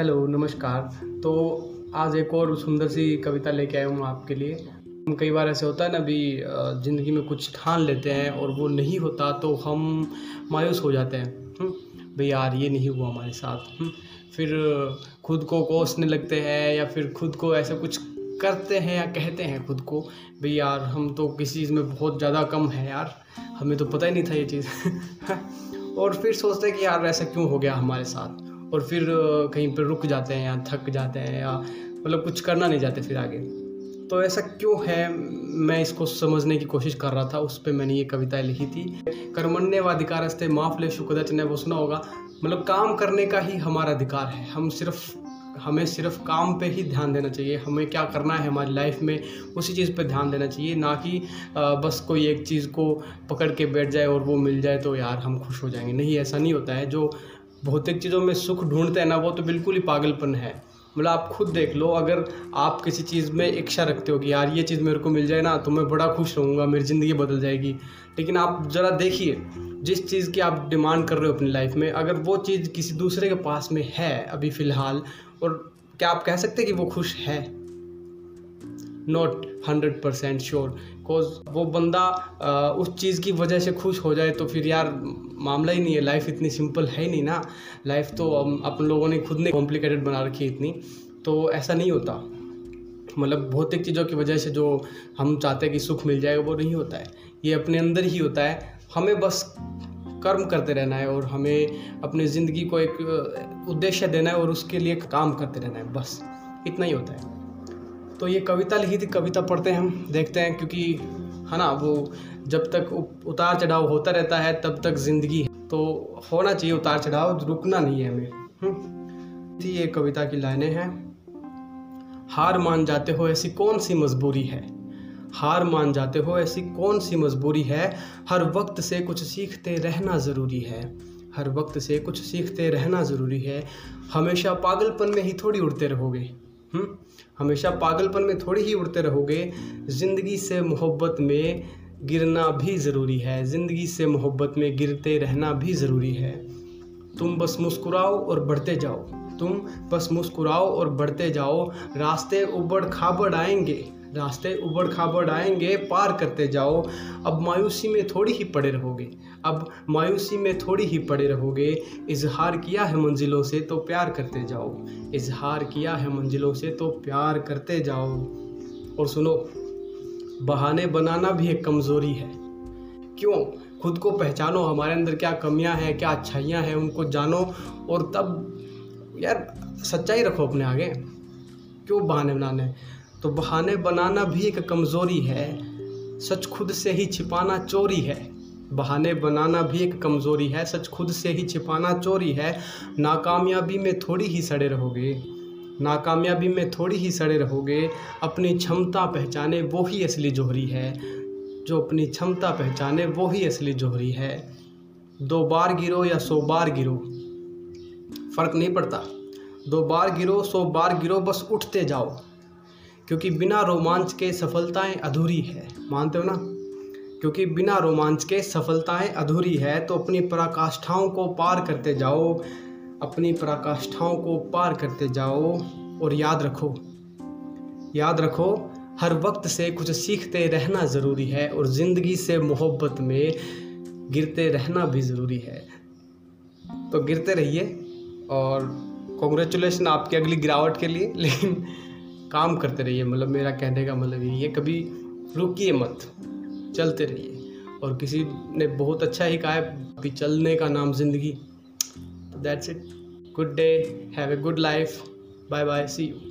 Hello नमस्कार। तो आज एक और सुंदर सी कविता लेके आया हूँ आपके लिए। हम कई बार ऐसे होता है ना भी ज़िंदगी में कुछ ठान लेते हैं और वो नहीं होता तो हम मायूस हो जाते हैं। हम्म, भाई यार ये नहीं हुआ हमारे साथ। हम्म, फिर खुद को कोसने लगते हैं या फिर खुद को ऐसा कुछ करते हैं या कहते हैं खुद को भाई यार हम तो किसी चीज़ में बहुत ज़्यादा कम है यार। हमें तो पता ही नहीं था ये चीज़। और फिर सोचते हैं कि यार ऐसा क्यों हो गया हमारे साथ? और फिर कहीं पर रुक जाते हैं या थक जाते हैं या मतलब कुछ करना नहीं चाहते फिर आगे। तो ऐसा क्यों है? मैं इसको समझने की कोशिश कर रहा था, उस पर मैंने ये कविताएँ लिखी थी। कर्मण्य व अधिकार अधिकारस्ते माफ़ ले शुकदच ने वो सुना होगा। मतलब काम करने का ही हमारा अधिकार है। हम सिर्फ़, हमें सिर्फ़ काम पे ही ध्यान देना चाहिए। हमें क्या करना है हमारी लाइफ में, उसी चीज़ पे ध्यान देना चाहिए। ना कि बस कोई एक चीज़ को पकड़ के बैठ जाए और वो मिल जाए तो यार हम खुश हो जाएँगे। नहीं, ऐसा नहीं होता है। जो भौतिक चीज़ों में सुख ढूंढते हैं ना वो तो बिल्कुल ही पागलपन है। मतलब आप खुद देख लो, अगर आप किसी चीज़ में इच्छा रखते हो कि यार ये चीज़ मेरे को मिल जाए ना तो मैं बड़ा खुश रहूँगा, मेरी ज़िंदगी बदल जाएगी। लेकिन आप ज़रा देखिए, जिस चीज़ की आप डिमांड कर रहे हो अपनी लाइफ में, अगर वो चीज़ किसी दूसरे के पास में है अभी फ़िलहाल, और क्या आप कह सकते कि वो खुश है? Not hundred percent sure because वो बंदा आ, उस चीज़ की वजह से खुश हो जाए तो फिर यार मामला ही नहीं है। लाइफ इतनी सिंपल है ही नहीं ना। लाइफ तो अपन लोगों ने खुद ने कॉम्प्लिकेटेड बना रखी है इतनी। तो ऐसा नहीं होता। मतलब भौतिक चीज़ों की वजह से जो हम चाहते हैं कि सुख मिल जाएगा वो नहीं होता है। ये अपने अंदर ही होता है। हमें बस कर्म करते रहना है और हमें अपनी ज़िंदगी को एक उद्देश्य देना है और उसके लिए काम करते रहना है। बस इतना ही होता है। तो ये कविता लिखी थी, कविता पढ़ते हैं हम, देखते हैं, क्योंकि, है ना, वो जब तक उतार चढ़ाव होता रहता है, तब तक ज़िंदगी तो होना चाहिए उतार चढ़ाव, रुकना नहीं है हमें। हम्म। थी ये कविता की लाइनें हैं। हार मान जाते हो ऐसी कौन सी मजबूरी है? हार मान जाते हो ऐसी कौन सी मजबूरी है? हर वक्त से कुछ सीखते रहना ज़रूरी है। हर वक्त से कुछ सीखते रहना ज़रूरी है। हमेशा पागलपन में ही थोड़ी उड़ते रहोगे। हम्म? हमेशा पागलपन में थोड़ी ही उड़ते रहोगे। ज़िंदगी से मोहब्बत में गिरना भी ज़रूरी है। ज़िंदगी से मोहब्बत में गिरते रहना भी ज़रूरी है। तुम बस मुस्कुराओ और बढ़ते जाओ। तुम बस मुस्कुराओ और बढ़ते जाओ। रास्ते उबड़ खाबड़ आएँगे, रास्ते उबड़ खाबड़ आएँगे, पार करते जाओ। अब मायूसी में थोड़ी ही पड़े रहोगे, अब मायूसी में थोड़ी ही पड़े रहोगे। इजहार किया है मंजिलों से तो प्यार करते जाओ। इजहार किया है मंजिलों से तो प्यार करते जाओ। और सुनो, बहाने बनाना भी एक कमज़ोरी है। क्यों? खुद को पहचानो, हमारे अंदर क्या कमियाँ हैं, क्या अच्छाइयाँ हैं, उनको जानो। और तब यार सच्चाई रखो अपने आगे। क्यों बहाने बनाने? तो बहाने बनाना भी एक कमज़ोरी है। सच खुद से ही छिपाना चोरी है। बहाने बनाना भी एक कमज़ोरी है। सच खुद से ही छिपाना चोरी है। नाकामयाबी में थोड़ी ही सड़े रहोगे। नाकामयाबी में थोड़ी ही सड़े रहोगे। अपनी क्षमता पहचाने वो ही असली जोहरी है। जो अपनी क्षमता पहचाने वो ही असली जोहरी है। दो बार गिरो या सौ बार गिरो। फ़र्क नहीं पड़ता। दो बार गिरो, सौ बार गिरो, बस उठते जाओ। क्योंकि बिना रोमांच के सफलताएँ अधूरी है। मानते हो ना? क्योंकि बिना रोमांच के सफलताएँ अधूरी है तो अपनी पराकाष्ठाओं को पार करते जाओ। अपनी पराकाष्ठाओं को पार करते जाओ और याद रखो। याद रखो, हर वक्त से कुछ सीखते रहना ज़रूरी है और ज़िंदगी से मोहब्बत में गिरते रहना भी ज़रूरी है। तो गिरते रहिए। और कॉन्ग्रेचुलेसन आपकी अगली गिरावट के लिए, लेकिन काम करते रहिए मतलब मेरा कहने का मतलब यही है, कभी रुकिए मत, चलते रहिए। और किसी ने बहुत अच्छा ही कहा है, अभी चलने का नाम ज़िंदगी। तो that's it good day have a good life bye bye see you